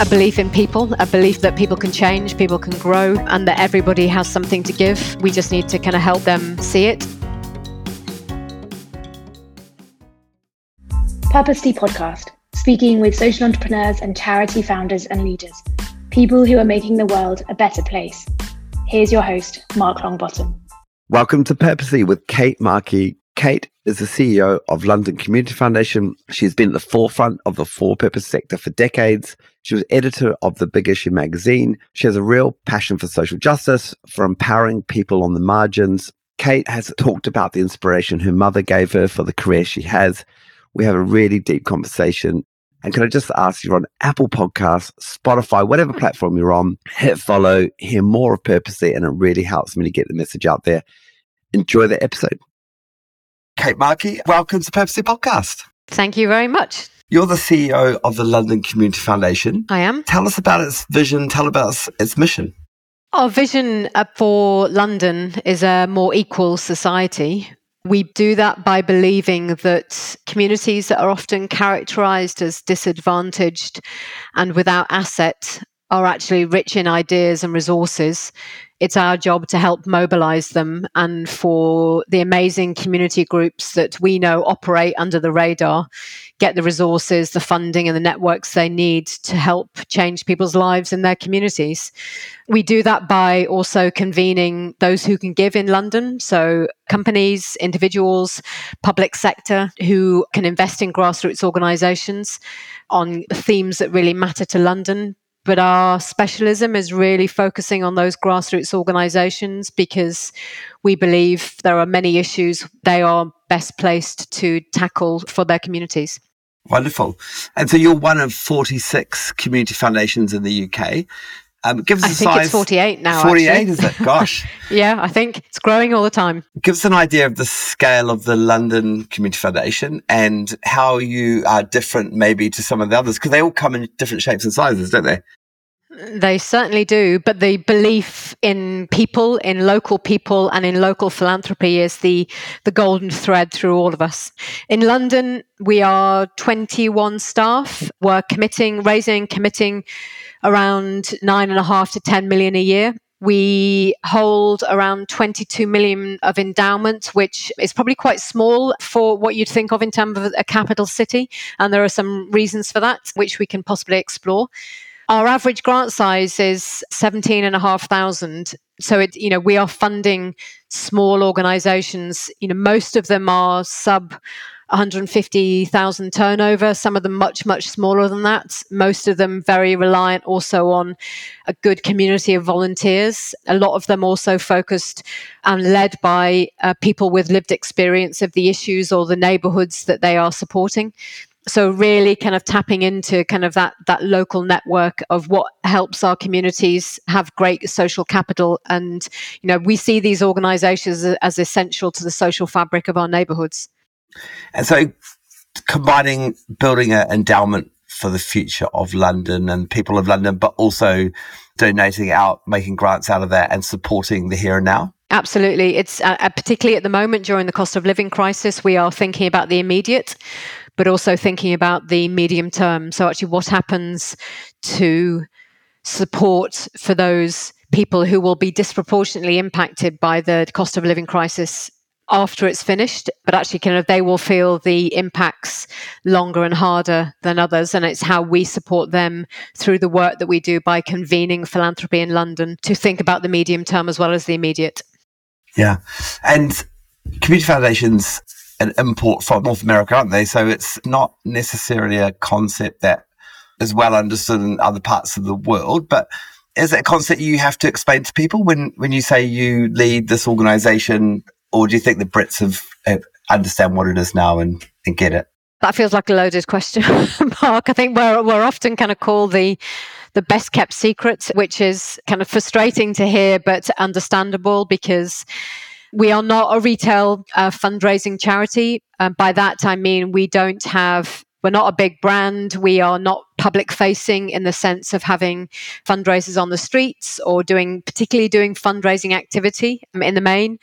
a belief in people, a belief that people can change, people can grow, and that everybody has something to give. We just need to kind of help them see it. Purposely podcast, speaking with social entrepreneurs and charity founders and leaders, people who are making the world a better place. Here's your host, Mark Longbottom. Welcome to Purposely with Kate Markey. Kate is the CEO of London Community Foundation. She's been at the forefront of the for purpose sector for decades. She was editor of the Big Issue magazine. She has a real passion for social justice, for empowering people on the margins. Kate has talked about the inspiration her mother gave her for the career she has. We have a really deep conversation. And can I just ask you on Apple Podcasts, Spotify, whatever platform you're on, hit follow, hear more of Purposely, and it really helps me to get the message out there. Enjoy the episode. Kate Markey, welcome to Purposely Podcast. Thank you very much. You're the CEO of the London Community Foundation. I am. Tell us about its vision, tell about its mission. Our vision uh, for London is a more equal society. We do that by believing that communities that are often characterized as disadvantaged and without asset are actually rich in ideas and resources it's our job to help mobilize them and for the amazing community groups that we know operate under the radar get the resources, the funding, and the networks they need to help change people's lives in their communities. We do that by also convening those who can give in London. So, companies, individuals, public sector who can invest in grassroots organizations on themes that really matter to London but our specialism is really focusing on those grassroots organizations because we believe there are many issues they are best placed to tackle for their communities. Wonderful. And so you're one of 46 community foundations in the UK. Um, give us I a think size. it's 48 now. 48, actually. is it? Gosh. yeah, I think it's growing all the time. Give us an idea of the scale of the London Community Foundation and how you are different maybe to some of the others, because they all come in different shapes and sizes, don't they? They certainly do, but the belief in people, in local people, and in local philanthropy is the the golden thread through all of us. In London, we are 21 staff. We're committing, raising, committing around nine and a half to 10 million a year. We hold around 22 million of endowment, which is probably quite small for what you'd think of in terms of a capital city. And there are some reasons for that, which we can possibly explore. Our average grant size is 17,500. So it, you know, we are funding small organizations. You know, most of them are sub 150,000 turnover, some of them much, much smaller than that. Most of them very reliant also on a good community of volunteers. A lot of them also focused and led by uh, people with lived experience of the issues or the neighborhoods that they are supporting so really kind of tapping into kind of that that local network of what helps our communities have great social capital. And you know we see these organizations as, as essential to the social fabric of our neighborhoods. And so combining building an endowment for the future of london and people of london but also donating out making grants out of that and supporting the here and now? Absolutely. It's uh, particularly at the moment during the cost of living crisis, we are thinking about the immediate but also thinking about the medium term. So, actually, what happens to support for those people who will be disproportionately impacted by the cost of living crisis after it's finished, but actually, kind of, they will feel the impacts longer and harder than others. And it's how we support them through the work that we do by convening philanthropy in London to think about the medium term as well as the immediate. Yeah. And community foundations an import from North America, aren't they? So it's not necessarily a concept that is well understood in other parts of the world, but is it a concept you have to explain to people when, when you say you lead this organization, or do you think the Brits have, have understand what it is now and, and get it? That feels like a loaded question, Mark. I think we're we're often kind of called the the best kept secret, which is kind of frustrating to hear, but understandable because we are not a retail uh, fundraising charity. Um, by that, I mean we don't have we're not a big brand. We are not public facing in the sense of having fundraisers on the streets or doing, particularly doing fundraising activity in the main.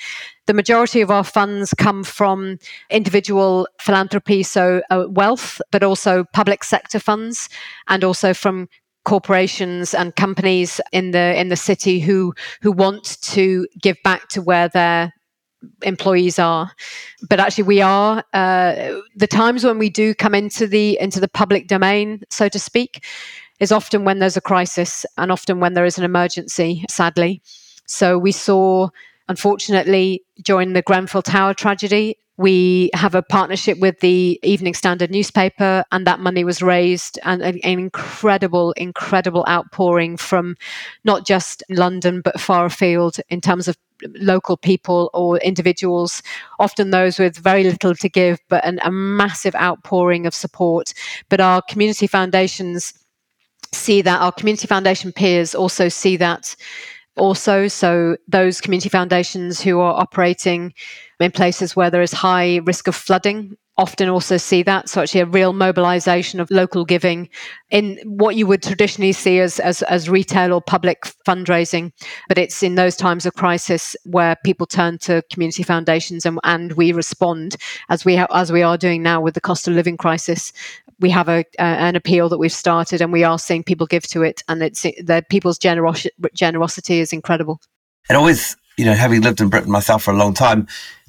The majority of our funds come from individual philanthropy, so uh, wealth, but also public sector funds, and also from corporations and companies in the in the city who who want to give back to where their employees are. But actually we are uh, the times when we do come into the into the public domain so to speak is often when there's a crisis and often when there is an emergency sadly. So we saw unfortunately during the grenfell tower tragedy we have a partnership with the Evening Standard newspaper, and that money was raised, and an, an, incredible, incredible outpouring from not just London but far afield in terms of local people or individuals, often those with very little to give, but an, a massive outpouring of support. But our community foundations see that, our community foundation peers also see that also. So those community foundations who are operating in places where there is high risk of flooding often also see that. So actually a real mobilization of local giving in what you would traditionally see as, as, as retail or public fundraising. But it's in those times of crisis where people turn to community foundations and, and we respond as we, ha- as we are doing now with the cost of living crisis. We have a, uh, an appeal that we've started and we are seeing people give to it and it's the people's generos- generosity is incredible. And always, you know, having lived in Britain myself for a long time,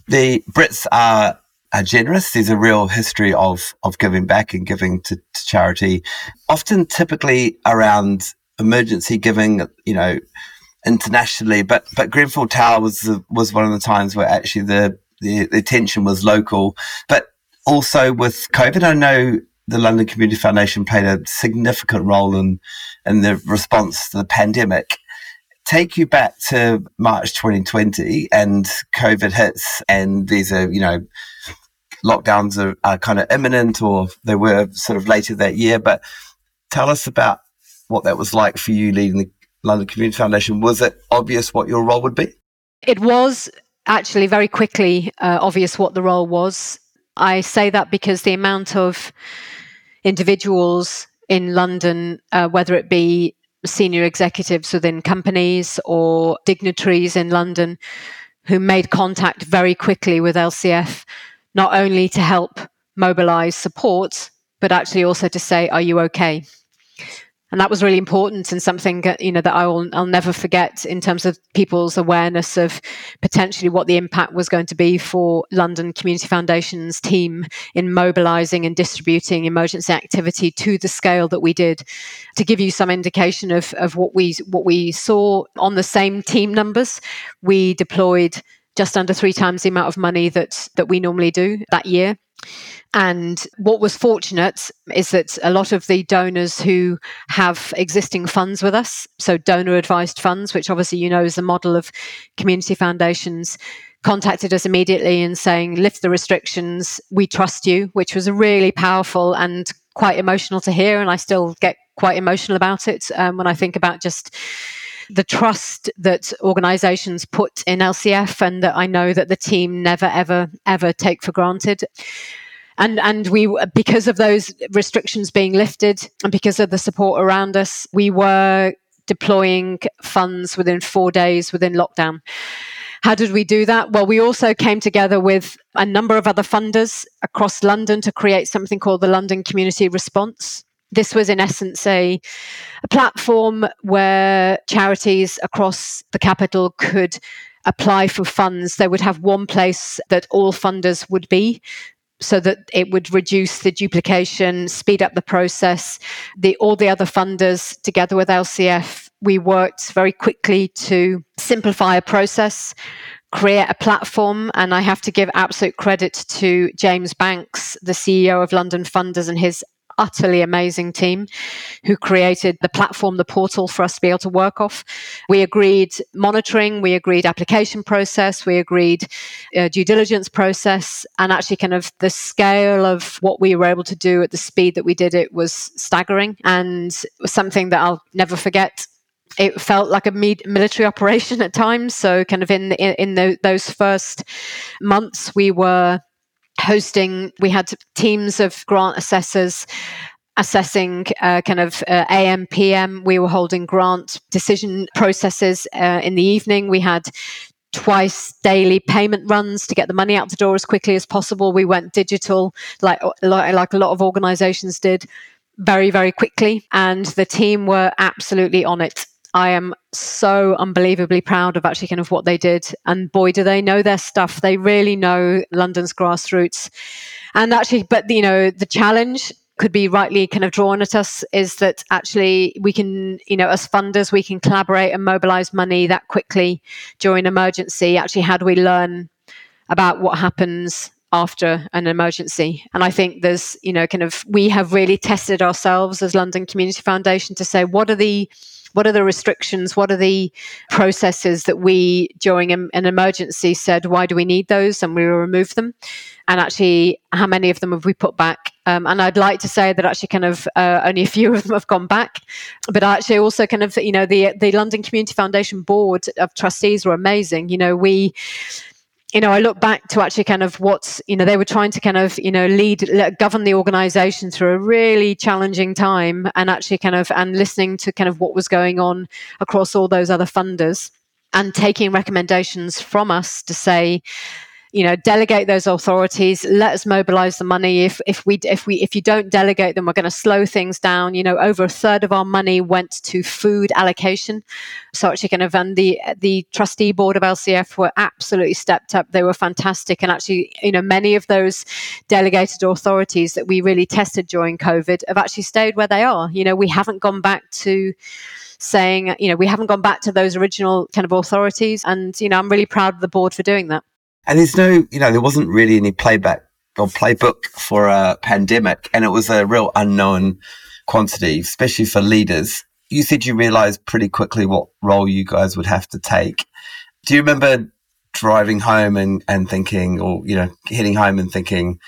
the Brits are are generous. There's a real history of of giving back and giving to, to charity, often typically around emergency giving. You know, internationally, but but Grenfell Tower was the, was one of the times where actually the, the the attention was local, but also with COVID. I know the London Community Foundation played a significant role in in the response to the pandemic take you back to March 2020 and COVID hits and these are, you know, lockdowns are, are kind of imminent or they were sort of later that year. But tell us about what that was like for you leading the London Community Foundation. Was it obvious what your role would be? It was actually very quickly uh, obvious what the role was. I say that because the amount of individuals in London, uh, whether it be senior executives within companies or dignitaries in London who made contact very quickly with LCF, not only to help mobilize support, but actually also to say, Are you okay? And that was really important and something you know that I will I'll never forget in terms of people's awareness of potentially what the impact was going to be for London Community Foundation's team in mobilizing and distributing emergency activity to the scale that we did. To give you some indication of of what we what we saw on the same team numbers we deployed just under three times the amount of money that that we normally do that year and what was fortunate is that a lot of the donors who have existing funds with us, so donor advised funds, which obviously you know is the model of community foundations, contacted us immediately and saying, lift the restrictions, we trust you, which was really powerful and quite emotional to hear. And I still get quite emotional about it um, when I think about just the trust that organizations put in LCF and that I know that the team never, ever, ever take for granted and and we because of those restrictions being lifted and because of the support around us we were deploying funds within 4 days within lockdown how did we do that? Well, we also came together with a number of other funders across London to create something called the London Community Response. This was, in essence, a, a platform where charities across the capital could apply for funds. They would have one place that all funders would be so that it would reduce the duplication, speed up the process. The, all the other funders, together with LCF, we worked very quickly to simplify a process, create a platform. And I have to give absolute credit to James Banks, the CEO of London Funders, and his utterly amazing team who created the platform, the portal for us to be able to work off. We agreed monitoring, we agreed application process, we agreed uh, due diligence process, and actually, kind of the scale of what we were able to do at the speed that we did it was staggering and was something that I'll never forget it felt like a military operation at times. So, kind of in in, in the, those first months, we were hosting, we had teams of grant assessors assessing uh, kind of uh, AM, PM. We were holding grant decision processes uh, in the evening. We had twice daily payment runs to get the money out the door as quickly as possible. We went digital, like like, like a lot of organisations did. very, very quickly, and the team were absolutely on it. I am so unbelievably proud of actually kind of what they did. And boy, do they know their stuff. They really know London's grassroots. And actually, but you know, the challenge could be rightly kind of drawn at us is that actually we can, you know, as funders, we can collaborate and mobilize money that quickly during emergency. Actually, how do we learn about what happens after an emergency. And I think there's, you know, kind of we have really tested ourselves as London Community Foundation to say what are the what are the restrictions? What are the processes that we, during an emergency, said, why do we need those? And we will remove them. And actually, how many of them have we put back? Um, and I'd like to say that actually, kind of, uh, only a few of them have gone back. But actually, also, kind of, you know, the the London Community Foundation board of trustees were amazing. You know, we you know, I look back to actually kind of what's, you know, they were trying to kind of, you know, lead, govern the organization through a really challenging time and actually kind of, and listening to kind of what was going on across all those other funders and taking recommendations from us to say, you know delegate those authorities let us mobilize the money. If if we if we if you don't delegate them we're going to slow things down. You know over a third of our money went to food allocation. So actually kind of and the the trustee board of lcf were absolutely stepped up. They were fantastic. And actually you know many of those delegated authorities that we really tested during covid have actually stayed where they are. You know we haven't gone back to saying you know we haven't gone back to those original kind of authorities. And you know i'm really proud of the board for doing that and there's no, you know, there wasn't really any playback or playbook for a pandemic. And it was a real unknown quantity, especially for leaders. You said you realized pretty quickly what role you guys would have to take. Do you remember driving home and, and thinking, or, you know, heading home and thinking,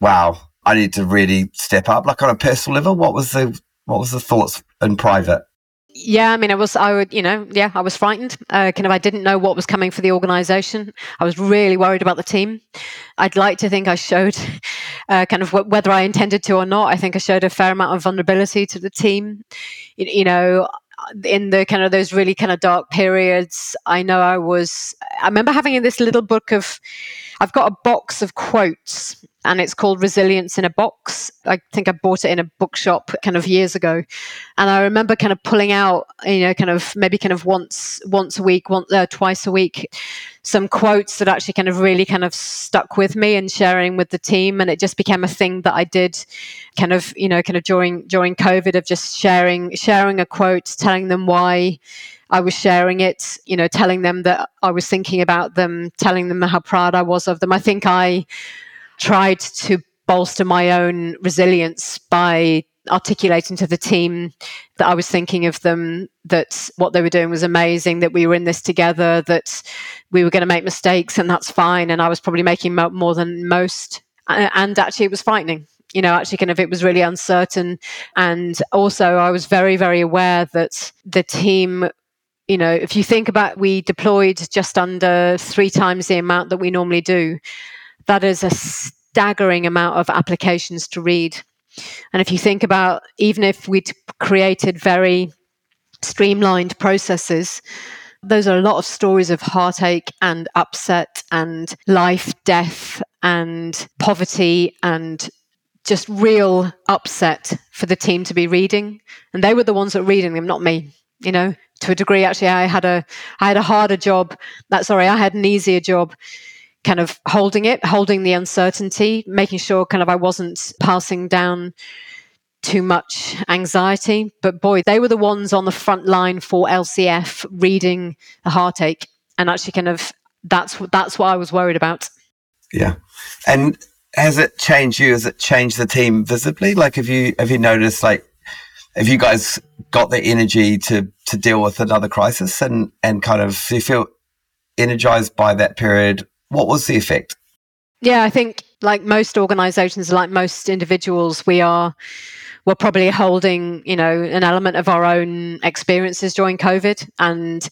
wow, I need to really step up, like on a personal level? What was the, what was the thoughts in private? Yeah, I mean, I was, I would, you know, yeah, I was frightened. Uh, kind of, I didn't know what was coming for the organization. I was really worried about the team. I'd like to think I showed, uh, kind of, w- whether I intended to or not, I think I showed a fair amount of vulnerability to the team. You, you know, in the kind of those really kind of dark periods, I know I was, I remember having in this little book of, I've got a box of quotes and it's called Resilience in a Box. I think I bought it in a bookshop kind of years ago, and I remember kind of pulling out, you know, kind of maybe kind of once once a week, once uh, twice a week, some quotes that actually kind of really kind of stuck with me and sharing with the team, and it just became a thing that I did, kind of you know, kind of during during COVID of just sharing sharing a quote, telling them why. I was sharing it, you know, telling them that I was thinking about them, telling them how proud I was of them. I think I tried to bolster my own resilience by articulating to the team that I was thinking of them, that what they were doing was amazing, that we were in this together, that we were going to make mistakes, and that's fine. And I was probably making more than most. And actually, it was frightening. You know, actually, kind of, it was really uncertain. And also, I was very, very aware that the team you know, if you think about we deployed just under three times the amount that we normally do, that is a staggering amount of applications to read. And if you think about even if we'd created very streamlined processes, those are a lot of stories of heartache and upset and life, death and poverty and just real upset for the team to be reading. And they were the ones that were reading them, not me. You know, to a degree, actually, I had a I had a harder job. That sorry, I had an easier job kind of holding it, holding the uncertainty, making sure kind of I wasn't passing down too much anxiety. But boy, they were the ones on the front line for LCF reading the heartache. And actually kind of that's that's what I was worried about. Yeah. And has it changed you? Has it changed the team visibly? Like have you have you noticed like have you guys got the energy to to deal with another crisis and and kind of do you feel energized by that period what was the effect? Yeah, I think like most organizations, like most individuals, we are we're probably holding, you know, an element of our own experiences during COVID. And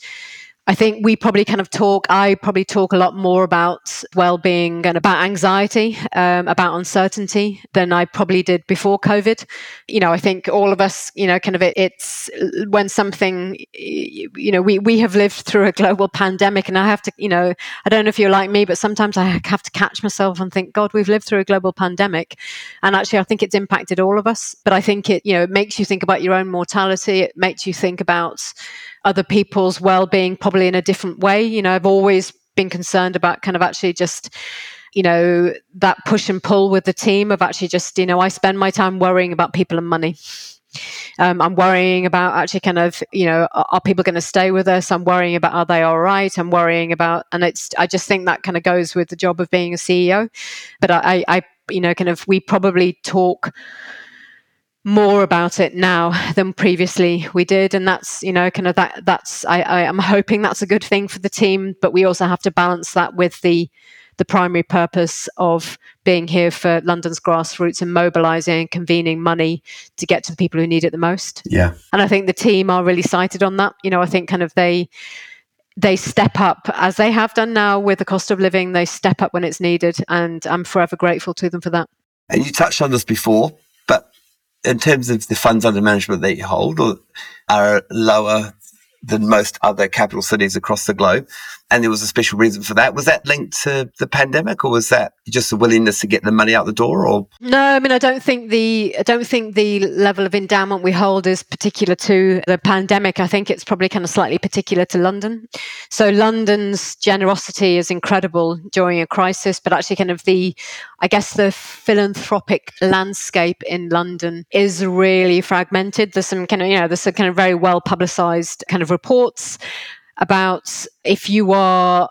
I think we probably kind of talk, I probably talk a lot more about well being and about anxiety, um, about uncertainty than I probably did before COVID. You know, I think all of us, you know, kind of it, it's when something, you know, we, we have lived through a global pandemic and I have to, you know, I don't know if you're like me, but sometimes I have to catch myself and think, God, we've lived through a global pandemic. And actually, I think it's impacted all of us. But I think it, you know, it makes you think about your own mortality. It makes you think about, other people's well-being probably in a different way you know i've always been concerned about kind of actually just you know that push and pull with the team of actually just you know i spend my time worrying about people and money um, I'm worrying about actually kind of, you know, are, are people going to stay with us? I'm worrying about are they all right? I'm worrying about, and it's, I just think that kind of goes with the job of being a CEO. But I, I, you know, kind of, we probably talk more about it now than previously we did and that's you know kind of that that's I, I am hoping that's a good thing for the team but we also have to balance that with the the primary purpose of being here for London's grassroots and mobilizing and convening money to get to the people who need it the most. Yeah. And I think the team are really sighted on that. You know, I think kind of they they step up as they have done now with the cost of living, they step up when it's needed and I'm forever grateful to them for that. And you touched on this before, but in terms of the funds under management that you hold are lower than most other capital cities across the globe. And there was a special reason for that. Was that linked to the pandemic or was that just a willingness to get the money out the door or No, I mean I don't think the I don't think the level of endowment we hold is particular to the pandemic. I think it's probably kind of slightly particular to London. So London's generosity is incredible during a crisis, but actually kind of the I guess the philanthropic landscape in London is really fragmented. There's some kind of, you know, there's some kind of very well publicized kind of reports about if you are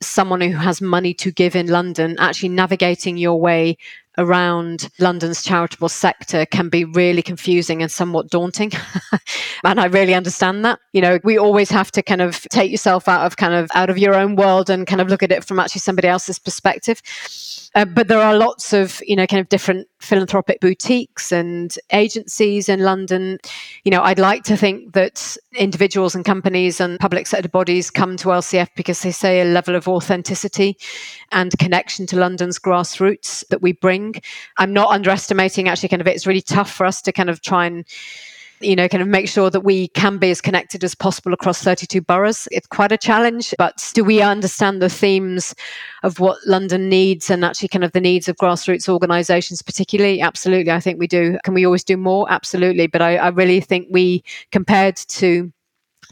someone who has money to give in London, actually navigating your way around London's charitable sector can be really confusing and somewhat daunting. and I really understand that. You know, we always have to kind of take yourself out of kind of out of your own world and kind of look at it from actually somebody else's perspective. Uh, but there are lots of, you know, kind of different philanthropic boutiques and agencies in London. You know, I'd like to think that individuals and companies and public sector bodies come to LCF because they say a level of authenticity and connection to London's grassroots that we bring. I'm not underestimating actually kind of it's really tough for us to kind of try and you know, kind of make sure that we can be as connected as possible across 32 boroughs. It's quite a challenge, but do we understand the themes of what London needs and actually kind of the needs of grassroots organisations, particularly? Absolutely, I think we do. Can we always do more? Absolutely, but I, I really think we, compared to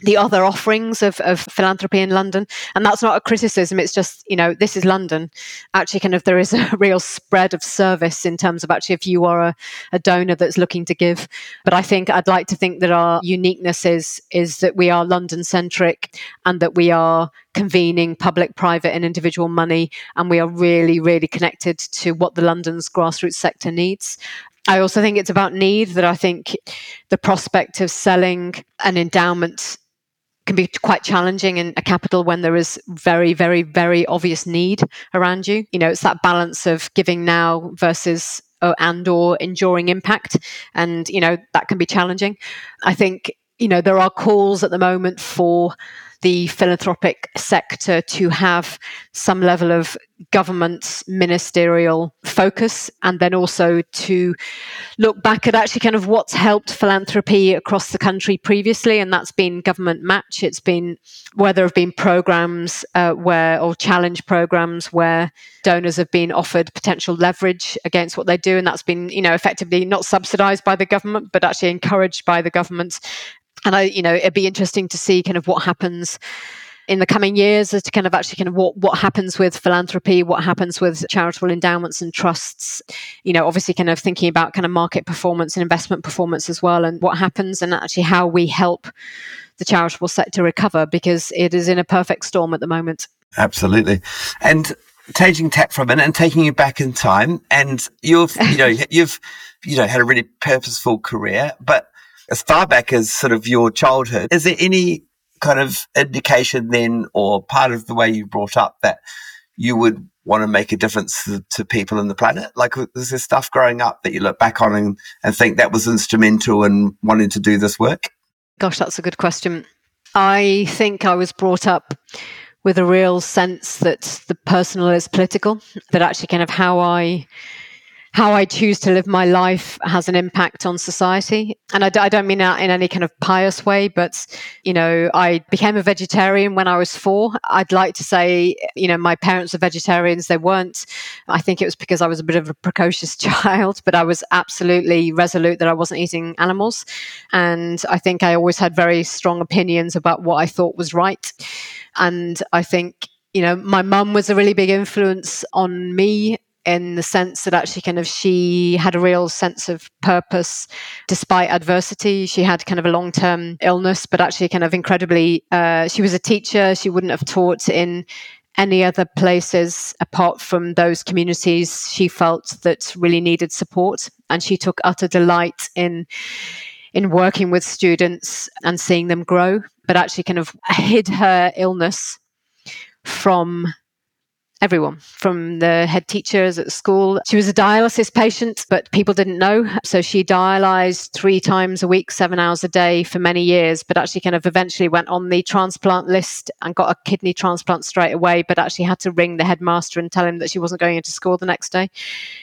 the other offerings of, of philanthropy in London. And that's not a criticism, it's just, you know, this is London. Actually, kind of there is a real spread of service in terms of actually if you are a, a donor that's looking to give. But I think I'd like to think that our uniqueness is, is that we are London centric and that we are convening public, private, and individual money. And we are really, really connected to what the London's grassroots sector needs. I also think it's about need that I think the prospect of selling an endowment can be quite challenging in a capital when there is very, very, very obvious need around you. You know, it's that balance of giving now versus uh, and or enduring impact, and you know that can be challenging. I think you know there are calls at the moment for the philanthropic sector to have some level of government ministerial focus and then also to look back at actually kind of what's helped philanthropy across the country previously and that's been government match. It's been where there have been programs uh, where or challenge programs where donors have been offered potential leverage against what they do and that's been you know effectively not subsidized by the government but actually encouraged by the government and I, you know, it'd be interesting to see kind of what happens in the coming years as to kind of actually kind of what, what happens with philanthropy, what happens with charitable endowments and trusts, you know, obviously kind of thinking about kind of market performance and investment performance as well, and what happens and actually how we help the charitable sector recover because it is in a perfect storm at the moment. Absolutely. And changing tack for a minute and taking you back in time and you've, you know, you've, you know, had a really purposeful career, but as far back as sort of your childhood, is there any kind of indication then or part of the way you brought up that you would want to make a difference to, to people in the planet? Like, is there stuff growing up that you look back on and, and think that was instrumental in wanting to do this work? Gosh, that's a good question. I think I was brought up with a real sense that the personal is political, that actually kind of how I how I choose to live my life has an impact on society. And I, I, don't mean that in any kind of pious way, but, you know, I became a vegetarian when I was four. I'd like to say, you know, my parents were vegetarians. They weren't. I think it was because I was a bit of a precocious child, but I was absolutely resolute that I wasn't eating animals. And I think I always had very strong opinions about what I thought was right. And I think you know, my mum was a really big influence on me in the sense that actually kind of she had a real sense of purpose despite adversity. She had kind of a long term illness, but actually kind of incredibly, uh, she was a teacher. She wouldn't have taught in any other places apart from those communities she felt that really needed support. And she took utter delight in in working with students and seeing them grow, but actually kind of hid her illness from everyone from the head teachers at school. She was a dialysis patient, but people didn't know. So she dialyzed three times a week, seven hours a day for many years, but actually kind of eventually went on the transplant list and got a kidney transplant straight away, but actually had to ring the headmaster and tell him that she wasn't going into school the next day.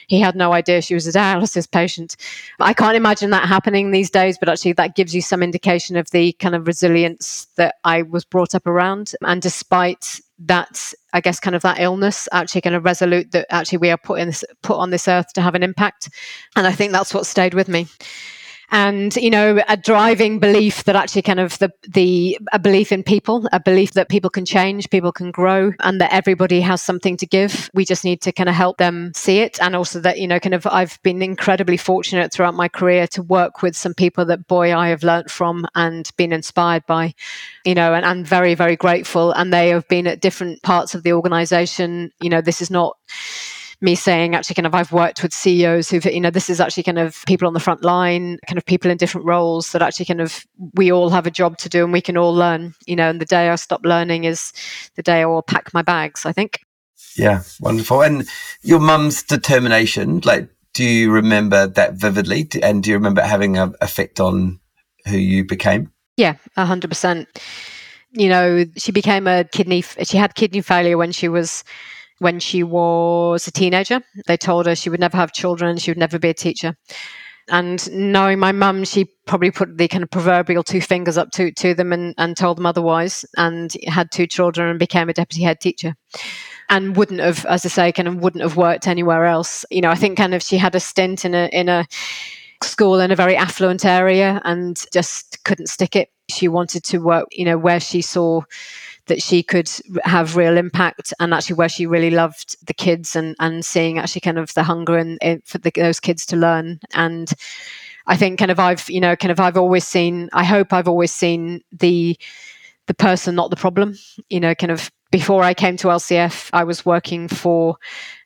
He had no idea she was a dialysis patient. I can't imagine that happening these days, but actually that gives you some indication of the kind of resilience that I was brought up around. And despite that I guess kind of that illness actually kind of resolute that actually we are put in this, put on this earth to have an impact, and I think that's what stayed with me and you know a driving belief that actually kind of the the a belief in people a belief that people can change people can grow and that everybody has something to give. We just need to kind of help them see it. And also that you know kind of I've been incredibly fortunate throughout my career to work with some people that boy I have learnt from and been inspired by you know and, and very very grateful. And they have been at different parts of the organization. You know this is not me saying actually kind of I've worked with CEOs who've you know this is actually kind of people on the front line, kind of people in different roles that actually kind of we all have a job to do and we can all learn. You know, and the day I stop learning is the day I will pack my bags. I think. Yeah, wonderful. And your mum's determination, like, do you remember that vividly? And do you remember having an effect on who you became? Yeah, hundred percent. You know, she became a kidney. She had kidney failure when she was when she was a teenager. They told her she would never have children, she would never be a teacher. And knowing my mum, she probably put the kind of proverbial two fingers up to, to them and, and told them otherwise, and had two children and became a deputy head teacher. And wouldn't have, as I say, kind of wouldn't have worked anywhere else. You know, I think kind of she had a stint in a in a school in a very affluent area and just couldn't stick it. She wanted to work, you know, where she saw that she could have real impact and actually where she really loved the kids and, and seeing actually kind of the hunger and for the, those kids to learn and I think kind of I've you know kind of I've always seen I hope I've always seen the the person not the problem you know kind of before I came to LCF I was working for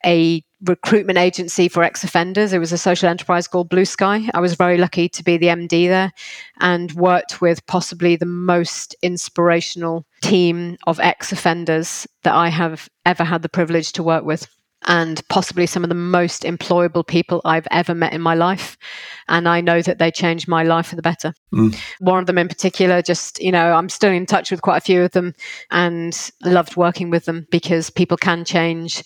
a recruitment agency for ex offenders. It was a social enterprise called Blue Sky. I was very lucky to be the MD there and worked with possibly the most inspirational team of ex offenders that I have ever had the privilege to work with. And possibly some of the most employable people I've ever met in my life. And I know that they changed my life for the better. Mm. One of them in particular, just, you know, I'm still in touch with quite a few of them and loved working with them because people can change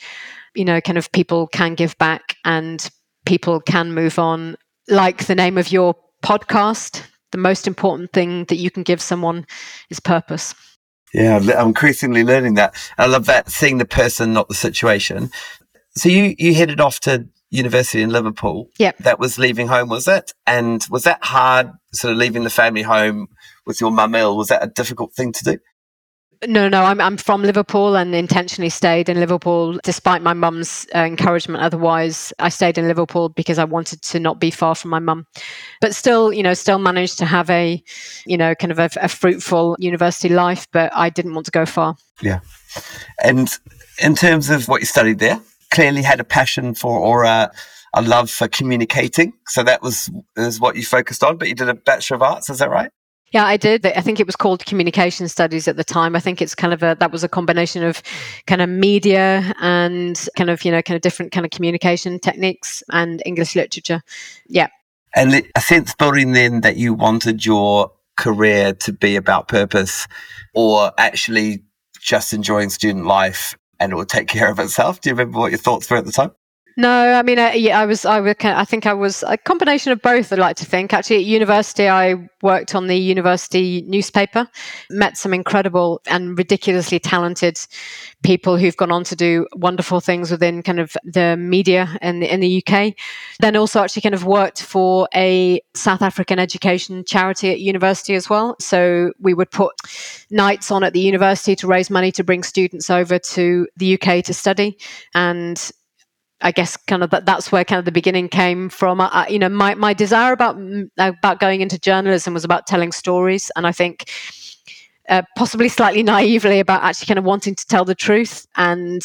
you know, kind of people can give back and people can move on. Like the name of your podcast, the most important thing that you can give someone is purpose. Yeah, I'm increasingly learning that. I love that seeing the person, not the situation. So you you headed off to university in Liverpool. Yeah, that was leaving home, was it? And was that hard? Sort of leaving the family home with your mum ill. Was that a difficult thing to do? No, no, I'm I'm from Liverpool and intentionally stayed in Liverpool despite my mum's uh, encouragement. Otherwise, I stayed in Liverpool because I wanted to not be far from my mum, but still, you know, still managed to have a, you know, kind of a, a fruitful university life. But I didn't want to go far. Yeah, and in terms of what you studied there, clearly had a passion for or a, a love for communicating. So that was is what you focused on. But you did a bachelor of arts, is that right? Yeah, I did. I think it was called communication studies at the time. I think it's kind of a that was a combination of kind of media and kind of you know kind of different kind of communication techniques and English literature. Yeah. And a sense building then that you wanted your career to be about purpose or actually just enjoying student life and it will take care of itself? Do you remember what your thoughts were at the time? No, I mean, uh, yeah, I was, I, would, I think I was a combination of both. I'd like to think. Actually, at university, I worked on the university newspaper, met some incredible and ridiculously talented people who've gone on to do wonderful things within kind of the media in the, in the UK. Then also actually kind of worked for a South African education charity at university as well. So we would put nights on at the university to raise money to bring students over to the UK to study. And I guess kind of that, that's where kind of the beginning came from. I, you know, my, my desire about about going into journalism was about telling stories, and I think uh, possibly slightly naively about actually kind of wanting to tell the truth. And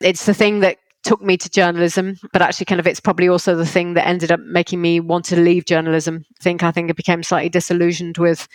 it's the thing that took me to journalism, but actually kind of it's probably also the thing that ended up making me want to leave journalism. I think I think I became slightly disillusioned with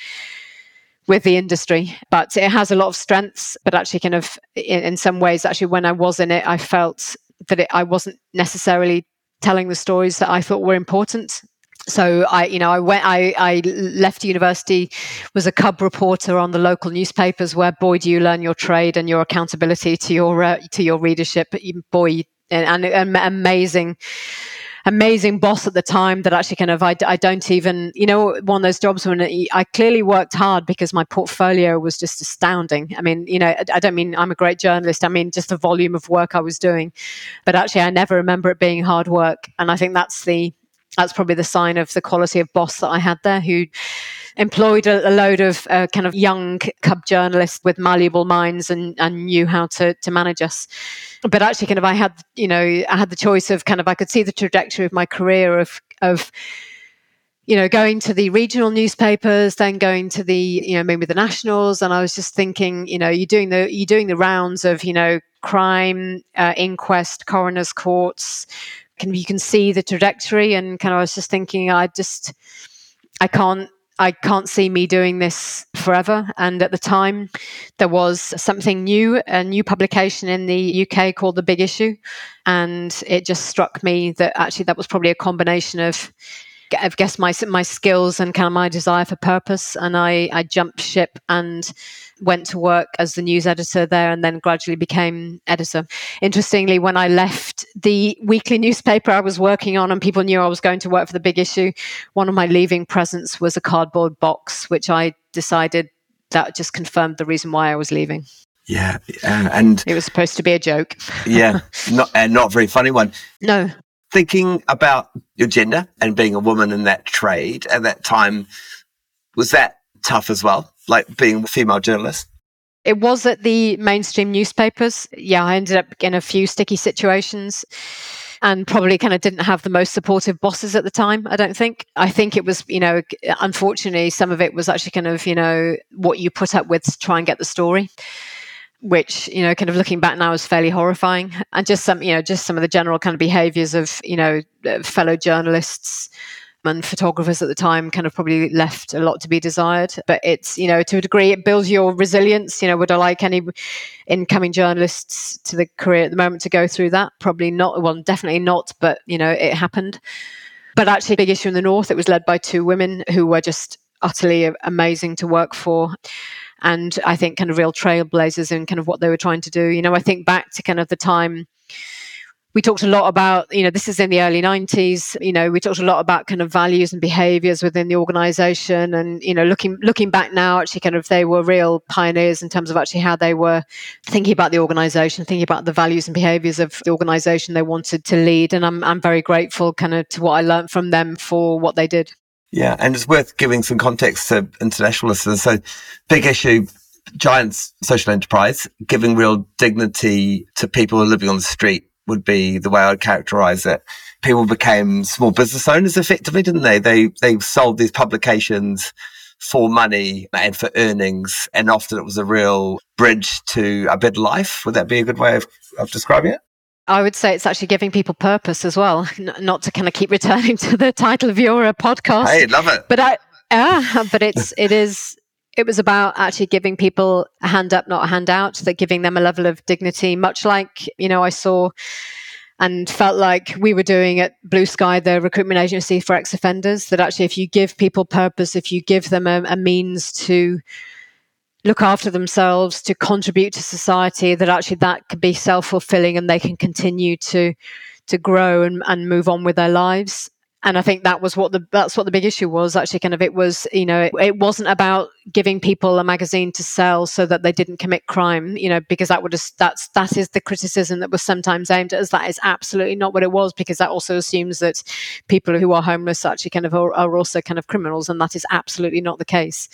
with the industry, but it has a lot of strengths. But actually, kind of in, in some ways, actually, when I was in it, I felt that it, I wasn't necessarily telling the stories that I thought were important. So I, you know, I went, I, I left university, was a cub reporter on the local newspapers. Where boy, do you learn your trade and your accountability to your uh, to your readership. Boy, and, and amazing amazing boss at the time that actually kind of I, I don't even you know one of those jobs when I clearly worked hard because my portfolio was just astounding. I mean, you know, I don't mean I'm a great journalist. I mean just the volume of work I was doing, but actually I never remember it being hard work, and I think that's the that's probably the sign of the quality of boss that I had there who employed a, a load of uh, kind of young cub journalists with malleable minds and, and knew how to, to manage us. But actually, kind of, I had, you know, I had the choice of kind of, I could see the trajectory of my career of, of, you know, going to the regional newspapers, then going to the, you know, maybe the nationals, and I was just thinking, you know, you're doing the you're doing the rounds of, you know, crime, uh, inquest, coroner's courts, can you can see the trajectory, and kind of I was just thinking, I just, I can't I can't see me doing this forever. And at the time, there was something new, a new publication in the UK called The Big Issue. And it just struck me that actually that was probably a combination of I guess my my skills and kind of my desire for purpose, and I I jumped ship and went to work as the news editor there, and then gradually became editor. Interestingly, when I left the weekly newspaper I was working on, and people knew I was going to work for the big issue, one of my leaving presents was a cardboard box, which I decided that just confirmed the reason why I was leaving. Yeah, uh, and it was supposed to be a joke. yeah, not and not a very funny one. No, thinking about your gender and being a woman in that trade at that time, was that tough as well? Like being a female journalist? It was at the mainstream newspapers. Yeah, I ended up in a few sticky situations and probably kind of didn't have the most supportive bosses at the time, I don't think. I think it was, you know, unfortunately, some of it was actually kind of, you know, what you put up with to try and get the story which you know kind of looking back now is fairly horrifying and just some you know just some of the general kind of behaviors of you know uh, fellow journalists and photographers at the time kind of probably left a lot to be desired. But it's you know to a degree it builds your resilience. You know would i like any incoming journalists to the career at the moment to go through that? Probably not. Well definitely not but you know it happened. But actually big issue in the north it was led by two women who were just utterly amazing to work for. And I think kind of real trailblazers in kind of what they were trying to do. You know, I think back to kind of the time we talked a lot about, you know, this is in the early 90s, you know, we talked a lot about kind of values and behaviors within the organization. And, you know, looking looking back now, actually kind of they were real pioneers in terms of actually how they were thinking about the organization, thinking about the values and behaviors of the organization they wanted to lead. And I'm I'm very grateful kind of to what I learned from them for what they did. Yeah, and it's worth giving some context to international listeners. So, big issue, giant social enterprise, giving real dignity to people living on the street would be the way I'd characterize it. People became small business owners effectively, didn't they? They they sold these publications for money and for earnings, and often it was a real bridge to a better life. Would that be a good way of, of describing it? I would say it's actually giving people purpose as well, N- not to kind of keep returning to the title of your uh, podcast. Hey, love it. But I, yeah, but it's it is it was about actually giving people a hand up, not a hand out. That giving them a level of dignity, much like you know I saw and felt like we were doing at Blue Sky, the recruitment agency for ex offenders, that actually, if you give people purpose, if you give them a, a means to look after themselves, to contribute to society, that actually that could be self fulfilling and they can continue to to grow and, and move on with their lives and I think that was what the that's what the big issue was actually kind of it was you know it, it, wasn't about giving people a magazine to sell so that they didn't commit crime you know because that would just, that's that is the criticism that was sometimes aimed at us. That is absolutely not what it was because that also assumes that people who are homeless actually kind of are, are also kind of criminals and that is absolutely not the case.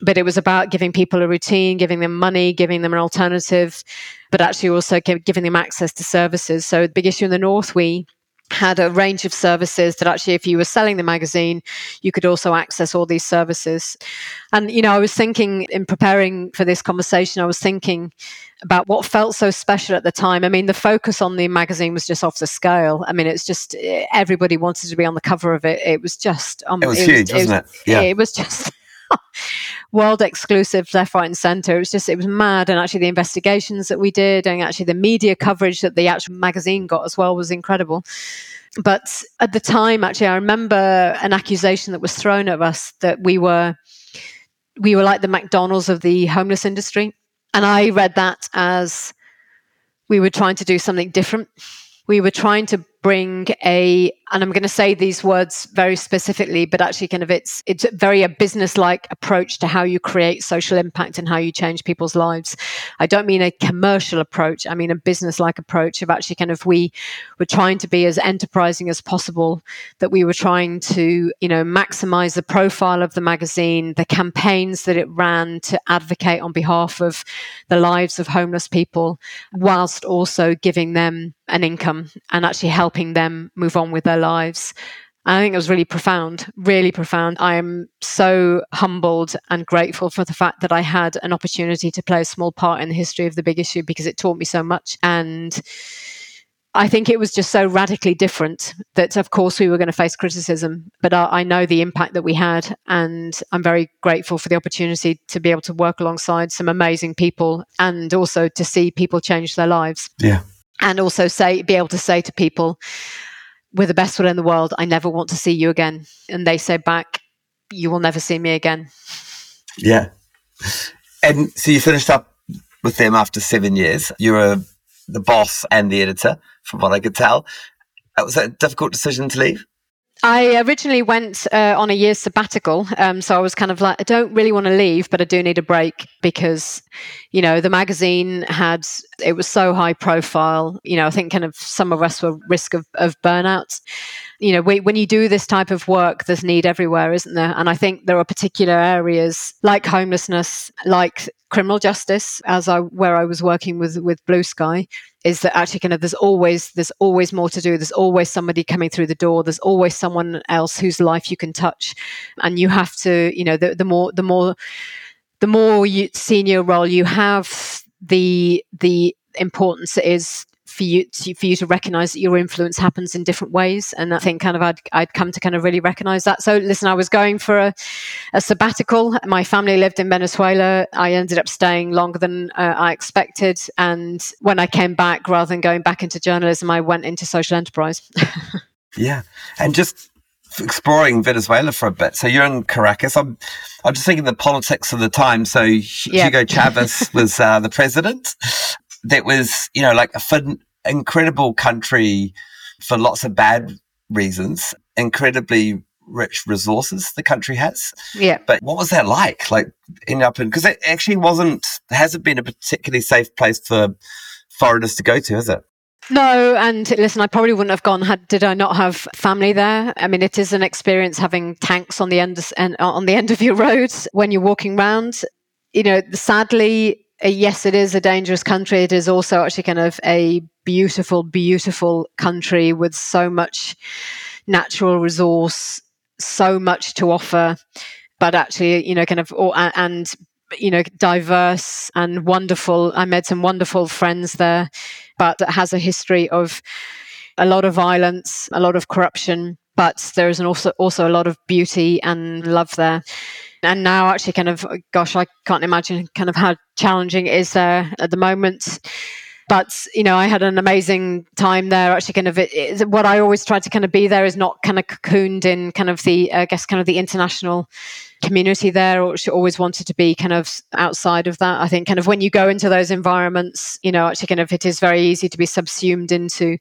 But it was about giving people a routine giving them money giving them an alternative but actually also giving them access to services. So the big issue in the north we had a range of services that actually if you were selling the magazine you could also access all these services. And you know i was thinking in preparing for this conversation i was thinking about what felt so special at the time. I mean the focus on the magazine was just off the scale. I mean it's just everybody wanted to be on the cover of it. It was just um, it was it huge was, wasn't it, it? yeah. it was just world exclusive left right and center. It was just it was mad. And actually the investigations that we did and actually the media coverage that the actual magazine got as well was incredible. But at the time actually i remember an accusation that was thrown at us that we were we were like the mcdonald's of the homeless industry. And i read that as we were trying to do something different. We were trying to bring a and i'm going to say these words very specifically but actually kind of it's it's very a business like approach to how you create social impact and how you change people's lives. I don't mean a commercial approach i mean a business like approach of actually kind of we were trying to be as enterprising as possible that we were trying to you know maximize the profile of the magazine the campaigns that it ran to advocate on behalf of the lives of homeless people whilst also giving them an income and actually helping them move on with their lives. I think it was really profound, really profound. I am so humbled and grateful for the fact that I had an opportunity to play a small part in the history of the big issue because it taught me so much. And I think it was just so radically different that, of course, we were going to face criticism, but I, I, know the impact that we had. And I'm very grateful for the opportunity to be able to work alongside some amazing people and also to see people change their lives. Yeah and also say be able to say to people with the best will in the world. I never want to see you again. And they say back you will never see me again. Yeah. And so you finished up with them after seven years. You were the boss and the editor from what i could tell. Was that a difficult decision to leave I originally went uh, on a year's sabbatical. Um, so I was kind of like, I don't really want to leave, but I do need a break because, you know, the magazine had, it was so high profile. You know, I think kind of some of us were risk of, of burnout. You know, we, when you do this type of work, there's need everywhere, isn't there? And I think there are particular areas like homelessness, like criminal justice, as I where I was working with with Blue Sky, is that actually kind of there's always there's always more to do. There's always somebody coming through the door. There's always someone else whose life you can touch. And you have to you know the, the more the more the more you, senior role you have the the importance is for you to, for you to recognize that your influence happens in different ways and i think kind of I'd, I'd come to kind of really recognize that so listen i was going for a, a sabbatical my family lived in venezuela i ended up staying longer than uh, i expected and when i came back rather than going back into journalism i went into social enterprise yeah and just exploring Venezuela for a bit. So you're in Caracas. I'm, I'm just thinking the politics of the time. So yeah. Hugo Chavez was uh, the president that was, you know, like a fun, incredible country for lots of bad reasons, incredibly rich resources the country has. Yeah. But what was that like? Like end up in because it actually wasn't hasn't been a particularly safe place for foreigners to go to, has it? No, and listen, I probably wouldn't have gone had did I not have family there. I mean, it is an experience having tanks on the end on the end of your roads when you're walking around. You know, sadly, uh, Uh, yes, it is a dangerous country. It is also actually kind of a beautiful, beautiful country with so much natural resource, so much to offer, but actually, you know, kind of, or, and, you know, diverse and wonderful. I made some wonderful friends there, but it has a history of a lot of violence, a lot of corruption, but there is also also a lot of beauty and love there and now actually kind of gosh i can't imagine kind of how challenging it is there at the moment but you know, I had an amazing time there. Actually, kind of it, it, what I always try to kind of be there is not kind of cocooned in kind of the, I guess, kind of the international community there or she always wanted to be kind of outside of that i think kind of when you go into those environments you know actually kind of it is very easy to be subsumed into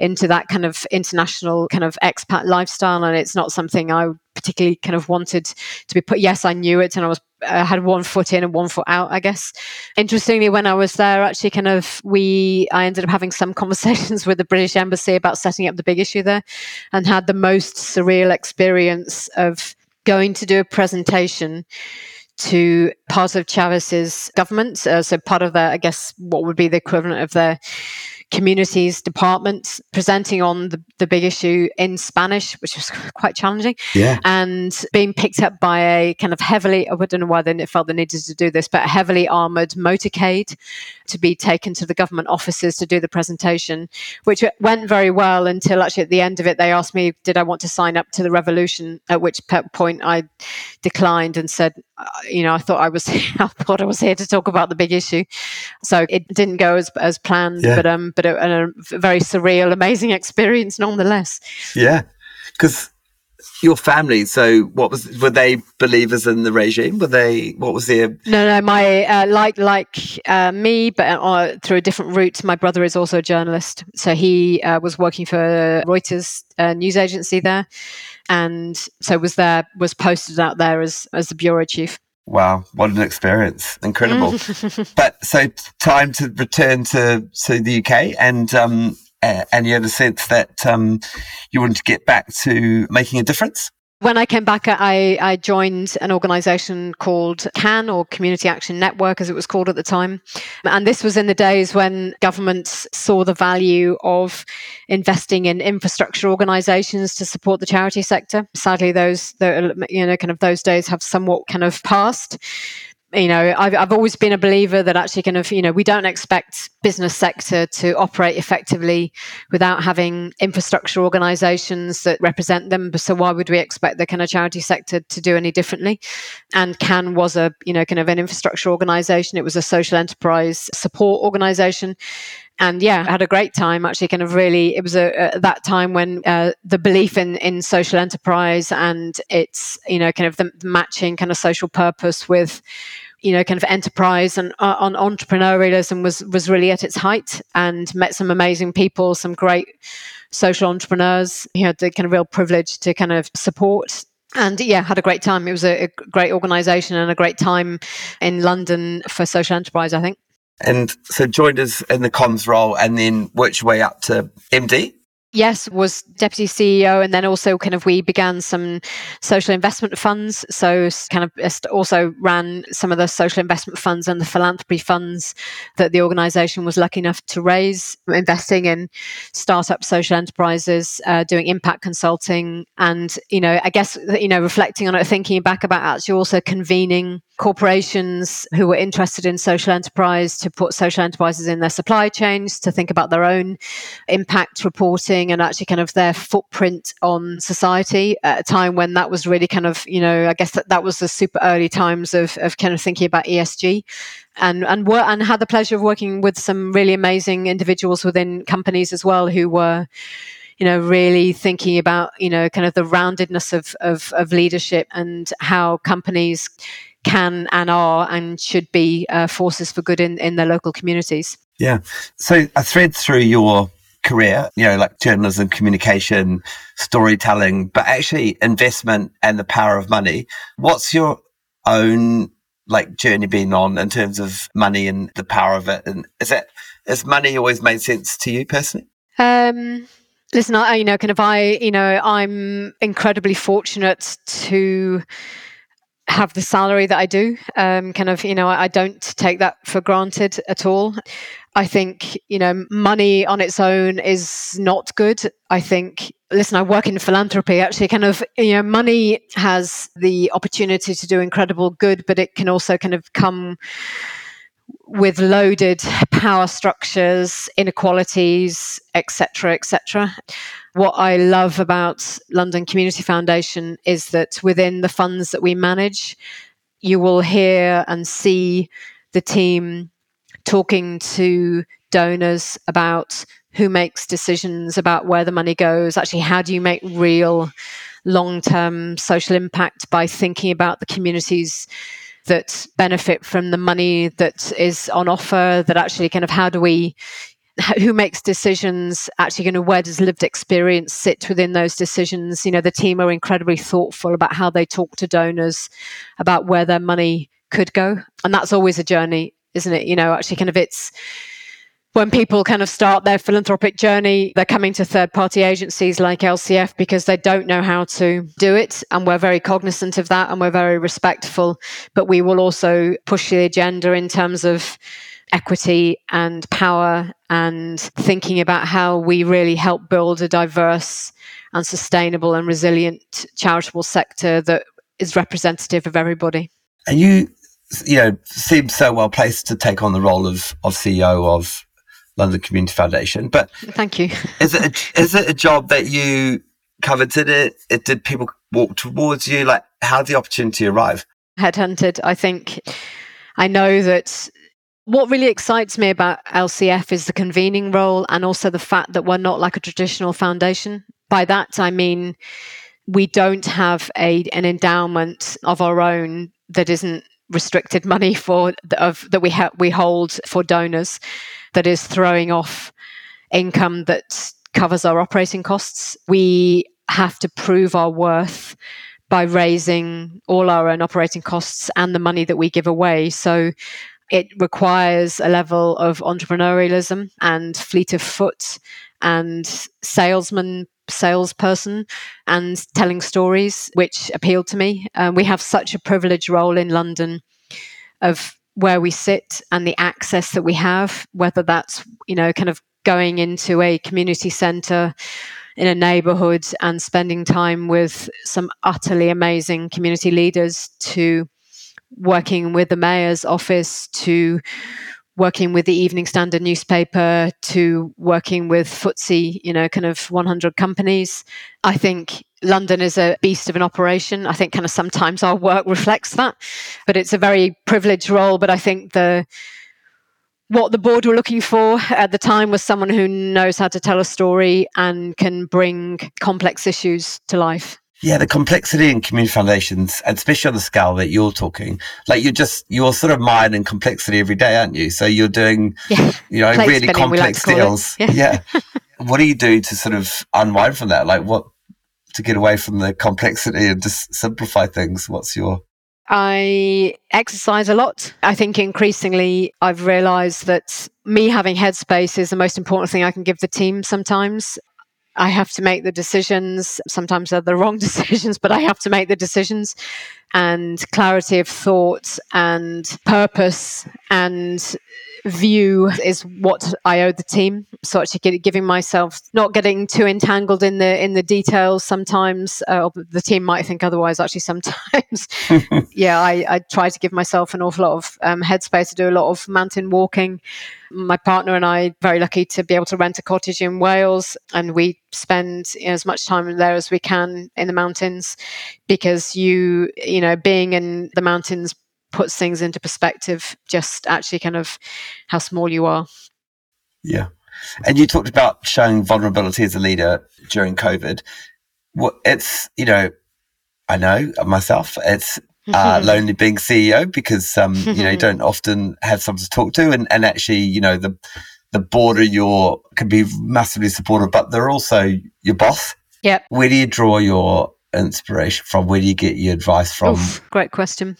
into that kind of international kind of expat lifestyle and it's not something i particularly kind of wanted to be put yes i knew it and i was I had one foot in and one foot out, I guess. Interestingly, when I was there, actually, kind of, we, I ended up having some conversations with the British Embassy about setting up the big issue there and had the most surreal experience of going to do a presentation to part of Chavez's government. Uh, so part of their, I guess, what would be the equivalent of their communities department presenting on the, the big issue in Spanish, which was quite challenging. Yeah. And being picked up by a kind of heavily, I don't know why they felt they needed to do this, but a heavily armored motorcade to be taken to the government offices to do the presentation, which went very well until actually at the end of it, they asked me, did I want to sign up to the revolution? At which point I declined and said, uh, you know, I thought I was, I thought I was here to talk about the big issue. So it didn't go as, as planned, yeah. but, um, but a, a very surreal, amazing experience nonetheless. Yeah. Because your family so what was were they believers in the regime were they what was their no no my uh, like like uh, me but uh, through a different route my brother is also a journalist so he uh, was working for reuters uh, news agency there and so was there was posted out there as as the bureau chief Wow, what an experience! Incredible. but so time to return to to the UK, and um, and you had a sense that um, you wanted to get back to making a difference. When I came back, I, I joined an organization called CAN or Community Action Network, as it was called at the time. And this was in the days when governments saw the value of investing in infrastructure organizations to support the charity sector. Sadly, those, the, you know, kind of those days have somewhat kind of passed you know, I've, I've always been a believer that actually kind of, you know, we don't expect business sector to operate effectively without having infrastructure organizations that represent them. So why would we expect the kind of charity sector to do any differently? And CAN was a, you know, kind of an infrastructure organization. It was a social enterprise support organization and yeah, I had a great time. Actually, kind of really, it was a, a that time when uh, the belief in in social enterprise and its you know kind of the, matching kind of social purpose with you know, kind of enterprise and uh, on entrepreneurialism was was really at its height, and met some amazing people, some great social entrepreneurs. You had the kind of real privilege to kind of support. And yeah, had a great time. It was a, a great organisation and a great time in London for social enterprise. I think. And so joined us in the comms role and then worked your way up to MD. Yes, was deputy CEO, and then also kind of we began some social investment funds. So kind of also ran some of the social investment funds and the philanthropy funds that the organisation was lucky enough to raise, investing in startup social enterprises, uh, doing impact consulting, and you know, I guess you know, reflecting on it, thinking back about actually also convening corporations who were interested in social enterprise to put social enterprises in their supply chains to think about their own impact reporting and actually kind of their footprint on society at a time when that was really kind of you know i guess that, that was the super early times of, of kind of thinking about esg and and were, and had the pleasure of working with some really amazing individuals within companies as well who were you know, really thinking about, you know, kind of the roundedness of, of, of leadership and how companies can and are and should be uh, forces for good in, in their local communities. Yeah. So a thread through your career, you know, like journalism, communication, storytelling, but actually investment and the power of money. What's your own like journey been on in terms of money and the power of it? And is that has money always made sense to you personally? Um, listen, I you know, kind of I you know, I'm incredibly fortunate to have the salary that I do. Um, kind of, you know, I, I, don't take that for granted at all. I think, you know, money on its own is not good. I think, listen, I work in philanthropy. Actually, kind of, you know, money has the opportunity to do incredible good, but it can also kind of come with loaded power structures, inequalities, etc., etc. What I love about London Community Foundation is that within the funds that we manage, you will hear and see the team talking to donors about who makes decisions about where the money goes. Actually, how do you make real long term social impact by thinking about the communities that benefit from the money that is on offer? That actually kind of how do we who makes decisions actually you know where does lived experience sit within those decisions you know the team are incredibly thoughtful about how they talk to donors about where their money could go and that's always a journey isn't it you know actually kind of it's when people kind of start their philanthropic journey, they're coming to third party agencies like LCF because they don't know how to do it. And we're very cognizant of that and we're very respectful. But we will also push the agenda in terms of equity and power and thinking about how we really help build a diverse and sustainable and resilient charitable sector that is representative of everybody. And you, you know, seem so well placed to take on the role of, of CEO of London Community Foundation. But thank you. is it a, is it a job that you coveted? It, it did people walk towards you? Like, how did the opportunity arrive? Headhunted. I think I know that what really excites me about LCF is the convening role and also the fact that we're not like a traditional foundation. By that, I mean we don't have a an endowment of our own that isn't restricted money for of that we ha- we hold for donors that is throwing off income that covers our operating costs. We have to prove our worth by raising all our own operating costs and the money that we give away. So it requires a level of entrepreneurialism and fleet of foot and salesman salesperson and telling stories which appealed to me um, we have such a privileged role in london of where we sit and the access that we have, whether that's, you know, kind of going into a community centre in a neighbourhood and spending time with some utterly amazing community leaders to working with the mayor's office to working with the Evening Standard newspaper to working with FTSE, you know, kind of 100 companies. I think London is a beast of an operation. I think kind of sometimes our work reflects that, but it's a very privileged role. But I think the what the board were looking for at the time was someone who knows how to tell a story and can bring complex issues to life. Yeah, the complexity in community foundations, and especially on the scale that you're talking, like you're just you're sort of mining complexity every day, aren't you? So you're doing, yeah. you know, Plate really spinning, complex like deals. Yeah. yeah. what do you do to sort of unwind from that? Like what to get away from the complexity and just simplify things? What's your I exercise a lot. I think increasingly I've realized that me having headspace is the most important thing I can give the team sometimes. I have to make the decisions. Sometimes they're the wrong decisions, but I have to make the decisions. And clarity of thought and purpose and view is what I owe the team. So actually giving myself not getting too entangled in the in the details. Sometimes uh, the team might think otherwise. Actually, sometimes, yeah, I, I try to give myself an awful lot of um, headspace to do a lot of mountain walking. My partner and I very lucky to be able to rent a cottage in Wales, and we spend you know, as much time there as we can in the mountains because you you know being in the mountains puts things into perspective, just actually kind of how small you are. Yeah. And you talked about showing vulnerability as a leader during COVID. What it's, you know, I know myself, it's uh, lonely being CEO because, um, you know, you don't often have someone to talk to. And, and actually, you know, the, the border you're can be massively supportive, but they're also your boss. Yeah. Where do you draw your inspiration from? Where do you get your advice from? Oof, great question.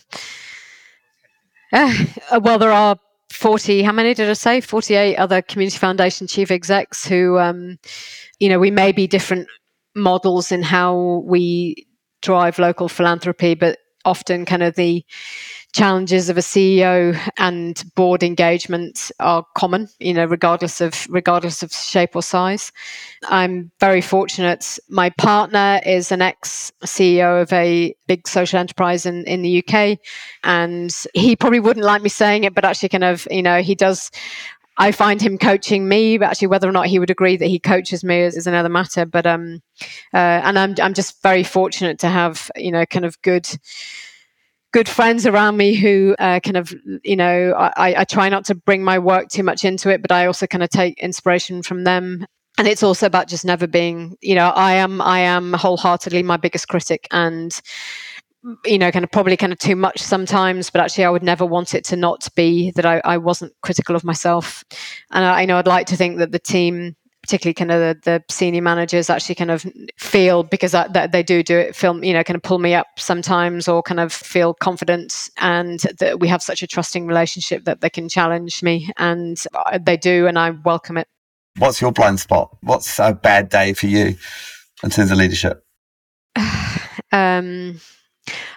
Uh, well, there are 40, how many did I say? 48 other Community Foundation chief execs who, um, you know, we may be different models in how we drive local philanthropy, but often kind of the challenges of a CEO and board engagement are common, you know, regardless of regardless of shape or size. I'm very fortunate. My partner is an ex CEO of a big social enterprise in, in the UK. And he probably wouldn't like me saying it, but actually kind of, you know, he does I find him coaching me, but actually whether or not he would agree that he coaches me is, is another matter. But um, uh, and I'm I'm just very fortunate to have you know kind of good good friends around me who uh, kind of, you know, I, I try not to bring my work too much into it, but I also kind of take inspiration from them and it's also about just never being you know i am i am wholeheartedly my biggest critic and you know, kind of probably kind of too much sometimes, but actually I would never want it to not be that I, I wasn't critical of myself. And I, I know I'd like to think that the team, particularly kind of the, the senior managers actually kind of feel because that, that they do do it film you know kind of pull me up sometimes or kind of feel confident and that we have such a trusting relationship that they can challenge me and they do and i welcome it what's your blind spot what's a bad day for you in terms of leadership um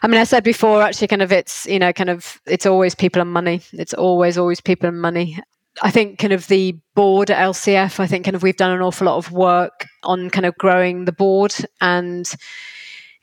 I mean, I said before, actually, kind of it's, you know, kind of it's always people and money. It's always, always people and money. I think kind of the board at LCF, I think kind of we've done an awful lot of work on kind of growing the board. And,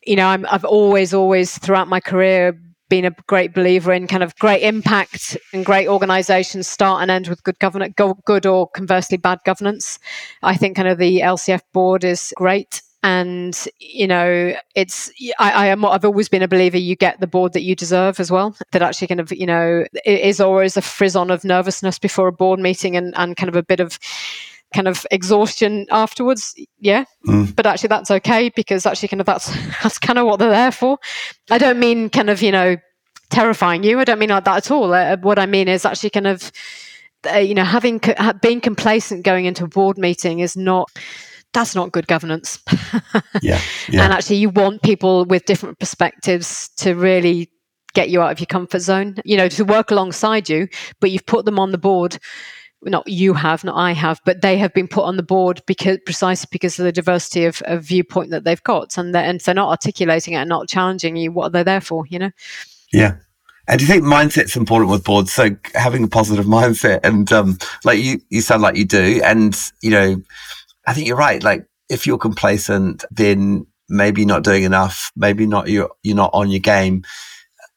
you know, i have always, always throughout my career been a great believer in kind of great impact and great organizations start and end with good governance, good or conversely bad governance. I think kind of the LCF board is great and you know it's I, I am i've always been a believer you get the board that you deserve as well that actually kind of you know it is always a frisson of nervousness before a board meeting and, and kind of a bit of kind of exhaustion afterwards yeah. Mm. but actually that's okay because actually kind of that's that's kind of what they're there for. I don't mean kind of you know terrifying you i don't mean like that at all. Uh, what i mean is actually kind of uh, you know having being complacent going into a board meeting is not that's not good governance. yeah, yeah. And actually, you want people with different perspectives to really get you out of your comfort zone, you know, to work alongside you, but you've put them on the board. Not you have, not I have, but they have been put on the board because precisely because of the diversity of, of viewpoint that they've got, and they're, and they're not articulating it and not challenging you. What are they there for? You know? Yeah, and do you think mindset's important with boards? So having a positive mindset and um, like you, you sound like you do, and you know, I think you're right. Like if you're complacent, then maybe not doing enough, maybe not you're you're not on your game.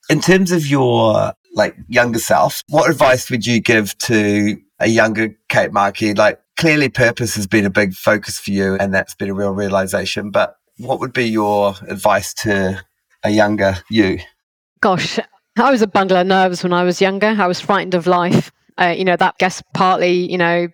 In terms of your like younger self, what advice would you give to a younger Kate Markey? Like clearly purpose has been a big focus for you and that's been a real realization. But what would be your advice to a younger you? Gosh, I was a bundle of nerves when I was younger. I was frightened of life. Uh, you know, that guess partly, you know,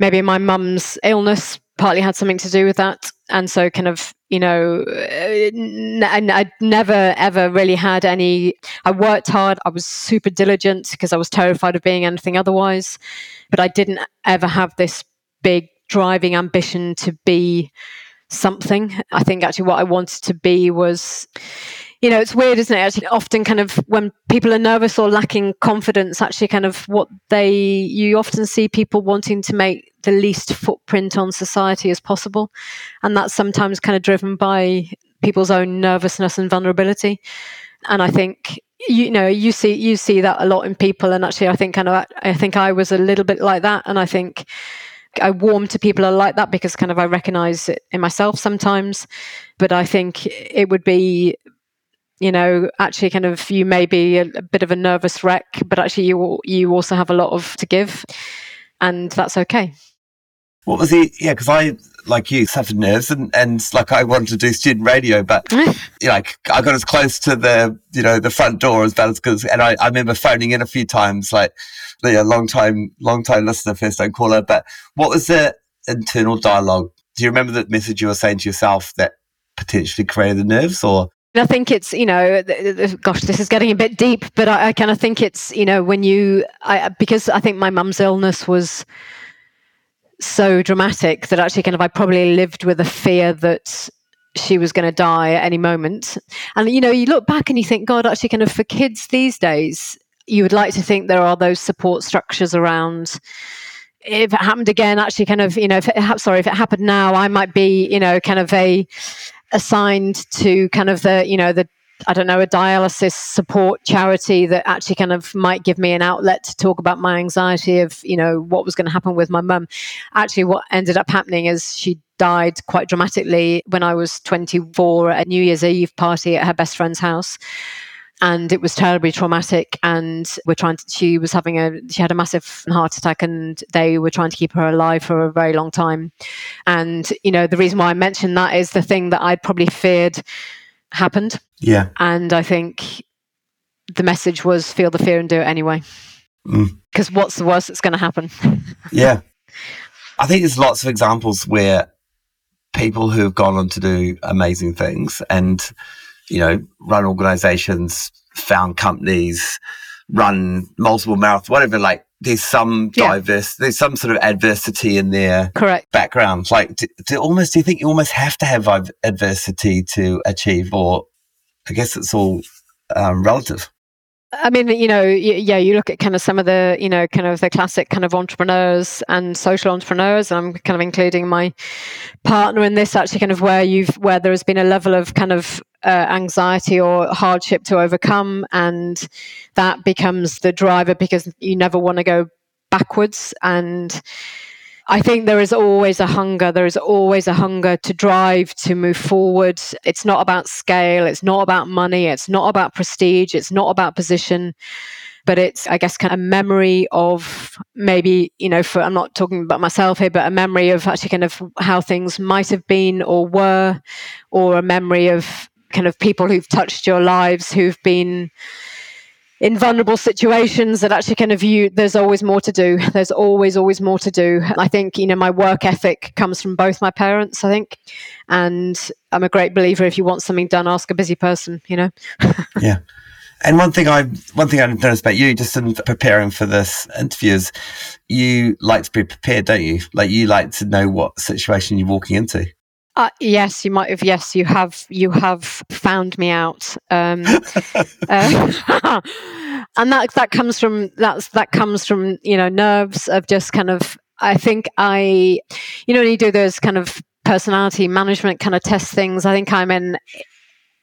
maybe my mum's illness partly had something to do with that. And so, kind of, you know, uh, and I never ever really had any. I worked hard. I was super diligent because I was terrified of being anything otherwise. But I didn't ever have this big driving ambition to be something. I think actually what I wanted to be was you know, it's weird, isn't it? Actually, often kind of when people are nervous or lacking confidence, actually, kind of what they, you often see people wanting to make the least footprint on society as possible. And that's sometimes kind of driven by people's own nervousness and vulnerability. And I think, you know, you see, you see that a lot in people. And actually, I think kind of, I think I was a little bit like that. And I think, I warm to people are like that because kind of I recognize it in myself sometimes. But I think it would be you know, actually kind of you may be a, a, bit of a nervous wreck, but actually you you also have a lot of to give, and that's okay. What was he? Yeah, because I like you suffered nerves, and and like I wanted to do student radio, but mm. you know, like I got as close to the you know the front door as well as because, and I, I remember phoning in a few times, like a long time long time listener, first time caller. But what was the internal dialogue? Do you remember the message you were saying to yourself that potentially created the nerves, or I think it's, you know, gosh, this is getting a bit deep, but I, I kind of think it's, you know, when you, I, because I think my mum's illness was so dramatic that actually kind of I probably lived with a fear that she was going to die at any moment. And, you know, you look back and you think, God, actually, kind of for kids these days, you would like to think there are those support structures around if it happened again, actually, kind of, you know, if it, sorry, if it happened now, I might be, you know, kind of a assigned to kind of the you know the I don't know, a dialysis support charity that actually kind of might give me an outlet to talk about my anxiety of, you know, what was going to happen with my mum. Actually, what ended up happening is she died quite dramatically when I was 24 at a New Year's Eve party at her best friend's house and it was terribly traumatic and we're trying to she was having a she had a massive heart attack and they were trying to keep her alive for a very long time and you know the reason why i mentioned that is the thing that i'd probably feared happened yeah and i think the message was feel the fear and do it anyway. Because mm. what's the worst that's going to happen? yeah. I think there's lots of examples where people who have gone on to do amazing things and, you know, run organizations, found companies, run multiple marathons, whatever, like there's some yeah. diverse, there's some sort of adversity in their correct background. Like, do, do almost, do you think you almost have to have adversity to achieve, or I guess it's all um, relative? I mean, you know, yeah, you look at kind of some of the, you know, kind of the classic kind of entrepreneurs and social entrepreneurs, and I'm kind of including my partner in this actually kind of where you've, where there has been a level of kind of uh, anxiety or hardship to overcome, and that becomes the driver because you never want to go backwards. And I think there is always a hunger. There is always a hunger to drive, to move forward. It's not about scale. It's not about money. It's not about prestige. It's not about position. But it's, I guess, kind of a memory of maybe, you know, for I'm not talking about myself here, but a memory of actually kind of how things might have been or were, or a memory of kind of people who've touched your lives who've been in vulnerable situations that actually kind of you there's always more to do. There's always always more to do. I think you know my work ethic comes from both my parents i think. And i'm a great believer if you want something done ask a busy person you know? Yeah. And one thing I one thing I noticed about you, just in preparing for this interview, is you like to be prepared, don't you? Like you like to know what situation you're walking into. Uh, yes, you might have. Yes, you have. You have found me out, um, uh, and that that comes from that's that comes from you know nerves of just kind of. I think I, you know, when you do those kind of personality management kind of test things, I think I'm an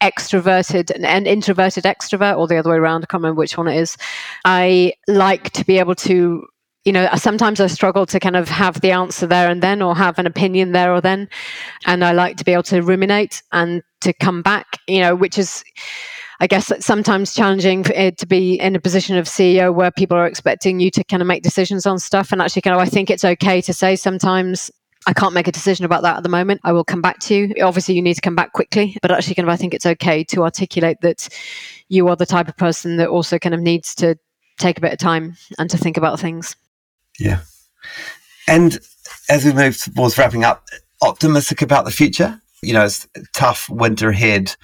extroverted and introverted extrovert, or the other way around. I can't remember which one it is. I like to be able to you know, sometimes I struggle to kind of have the answer there and then or have an opinion there or then. And I like to be able to ruminate and to come back, you know, which is, I guess, sometimes challenging to be in a position of CEO where people are expecting you to kind of make decisions on stuff. And actually, kind of, I think it's okay to say sometimes I can't make a decision about that at the moment. I will come back to you. Obviously, you need to come back quickly, but actually, kind of, I think it's okay to articulate that you are the type of person that also kind of needs to take a bit of time and to think about things. Yeah. And as we move towards wrapping up, optimistic about the future. You know, it's tough winter ahead.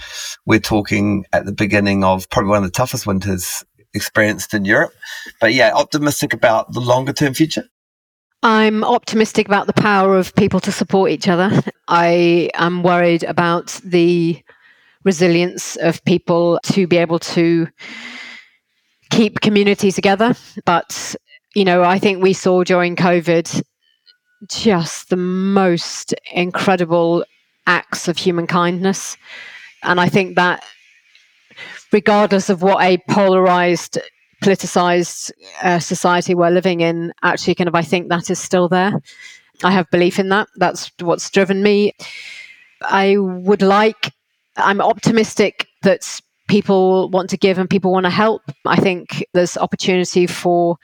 We're talking at the beginning of probably one of the toughest winters experienced in Europe. But yeah, optimistic about the longer term future. I'm optimistic about the power of people to support each other. I am worried about the resilience of people to be able to keep communities together, but you know, I think we saw during COVID just the most incredible acts of human kindness. And I think that, regardless of what a polarized, politicized uh, society we're living in, actually, kind of, I think that is still there. I have belief in that. That's what's driven me. I would like, I'm optimistic that people want to give and people want to help. I think there's opportunity for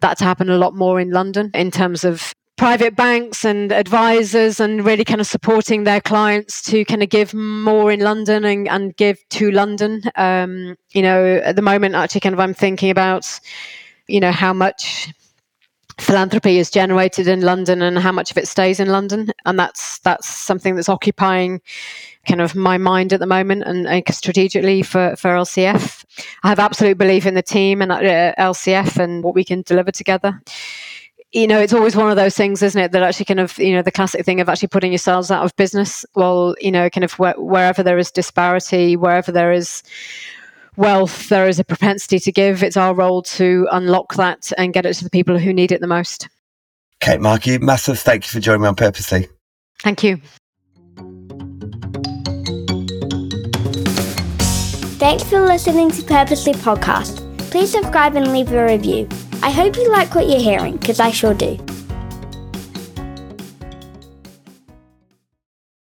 that to happen a lot more in London in terms of private banks and advisors and really kind of supporting their clients to kind of give more in London and, and give to London. Um, you know, at the moment, actually, kind of I'm thinking about, you know, how much philanthropy is generated in London and how much of it stays in London, and that's that's something that's occupying kind of my mind at the moment and, and strategically for, for LCF. I have absolute belief in the team and uh, LCF and what we can deliver together. You know, it's always one of those things, isn't it? That actually kind of, you know, the classic thing of actually putting yourselves out of business. Well, you know, kind of wh- wherever there is disparity, wherever there is wealth, there is a propensity to give. It's our role to unlock that and get it to the people who need it the most. Kate Markey, massive thank you for joining me on Purposely. Thank you. Thanks for listening to Purposely Podcast. Please subscribe and leave a review. I hope you like what you're hearing, because I sure do.